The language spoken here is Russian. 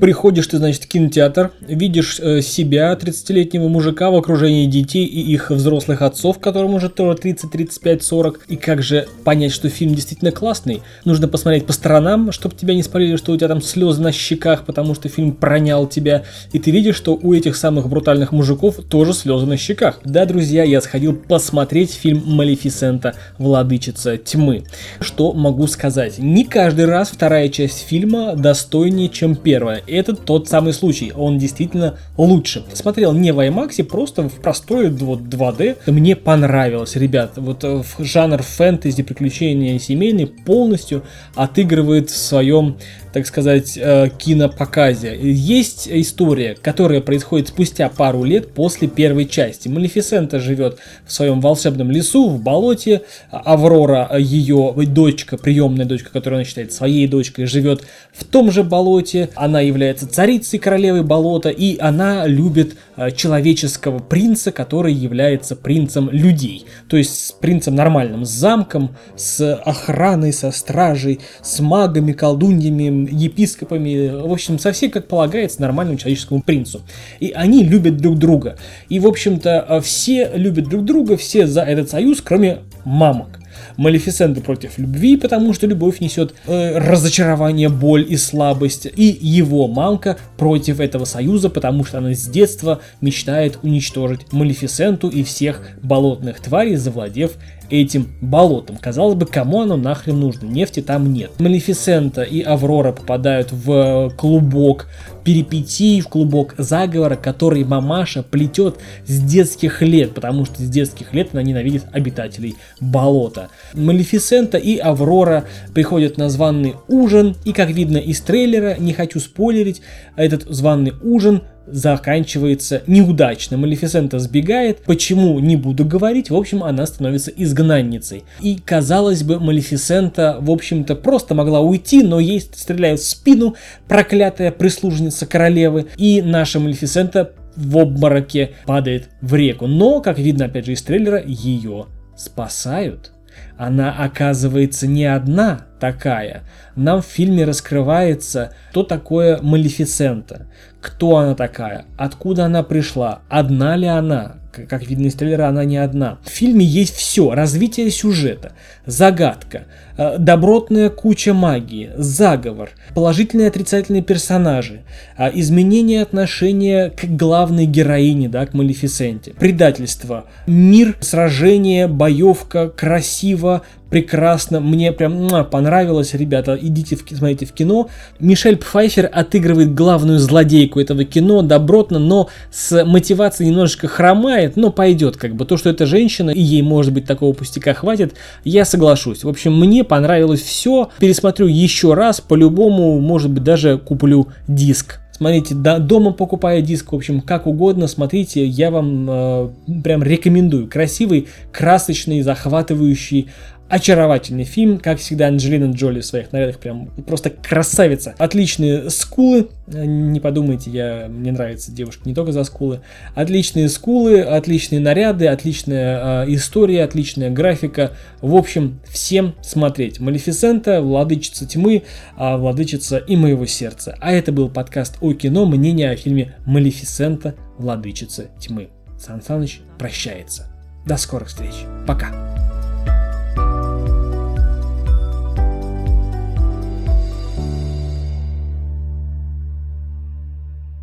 Приходишь ты, значит, в кинотеатр, видишь э, себя, 30-летнего мужика в окружении детей и их взрослых отцов, которым уже тоже 30, 35, 40. И как же понять, что фильм действительно классный? Нужно посмотреть по сторонам, чтобы тебя не спалили, что у тебя там слезы на щеках, потому что фильм пронял тебя. И ты видишь, что у этих самых брутальных мужиков тоже слезы на щеках. Да, друзья, я сходил посмотреть фильм «Малефисента. Владычица тьмы». Что могу сказать? Не каждый раз вторая часть фильма достойнее, чем первая. Это тот самый случай. Он действительно лучше. Смотрел не в IMAX, просто в простой вот 2D. Мне понравилось, ребят. Вот э, жанр фэнтези, приключения семейные полностью отыгрывает в своем так сказать, э, кинопоказе. Есть история, которая происходит спустя пару лет после первой части. Малефисента живет в своем волшебном лесу, в болоте. Аврора, ее дочка, приемная дочка, которую она считает своей дочкой, живет в том же болоте. Она является царицей королевой болота, и она любит э, человеческого принца, который является принцем людей. То есть с принцем нормальным, с замком, с охраной, со стражей, с магами, колдуньями, епископами, в общем, совсем как полагается нормальному человеческому принцу. И они любят друг друга. И, в общем-то, все любят друг друга, все за этот союз, кроме мамок. Малефисента против любви, потому что любовь несет э, разочарование, боль и слабость. И его мамка против этого союза, потому что она с детства мечтает уничтожить Малефисенту и всех болотных тварей, завладев этим болотом. Казалось бы, кому оно нахрен нужно? Нефти там нет. Малефисента и Аврора попадают в клубок перипетий, в клубок заговора, который мамаша плетет с детских лет, потому что с детских лет она ненавидит обитателей болота. Малефисента и Аврора приходят на званый ужин, и как видно из трейлера, не хочу спойлерить, этот званый ужин заканчивается неудачно. Малефисента сбегает. Почему, не буду говорить. В общем, она становится изгнанницей. И, казалось бы, Малефисента, в общем-то, просто могла уйти, но ей стреляют в спину проклятая прислужница королевы. И наша Малефисента в обмороке падает в реку. Но, как видно, опять же, из трейлера, ее спасают. Она оказывается не одна такая. Нам в фильме раскрывается, кто такое Малефисента, кто она такая, откуда она пришла, одна ли она, как видно из трейлера, она не одна. В фильме есть все. Развитие сюжета, загадка, э, добротная куча магии, заговор, положительные и отрицательные персонажи, э, изменение отношения к главной героине, да, к Малефисенте, предательство, мир, сражение, боевка, красиво, прекрасно, мне прям понравилось, ребята, идите в, смотрите в кино. Мишель Пфайфер отыгрывает главную злодейку этого кино добротно, но с мотивацией немножечко хромает, но пойдет как бы. То, что это женщина, и ей, может быть, такого пустяка хватит, я соглашусь. В общем, мне понравилось все, пересмотрю еще раз, по-любому, может быть, даже куплю диск. Смотрите, да, дома покупая диск, в общем, как угодно, смотрите, я вам э, прям рекомендую. Красивый, красочный, захватывающий, Очаровательный фильм, как всегда, Анджелина Джоли в своих нарядах прям просто красавица. Отличные скулы, не подумайте, я, мне нравятся девушки не только за скулы. Отличные скулы, отличные наряды, отличная э, история, отличная графика. В общем, всем смотреть. Малефисента, Владычица тьмы, э, Владычица и моего сердца. А это был подкаст о кино, мнение о фильме Малефисента, Владычица тьмы. Сан Саныч прощается. До скорых встреч. Пока.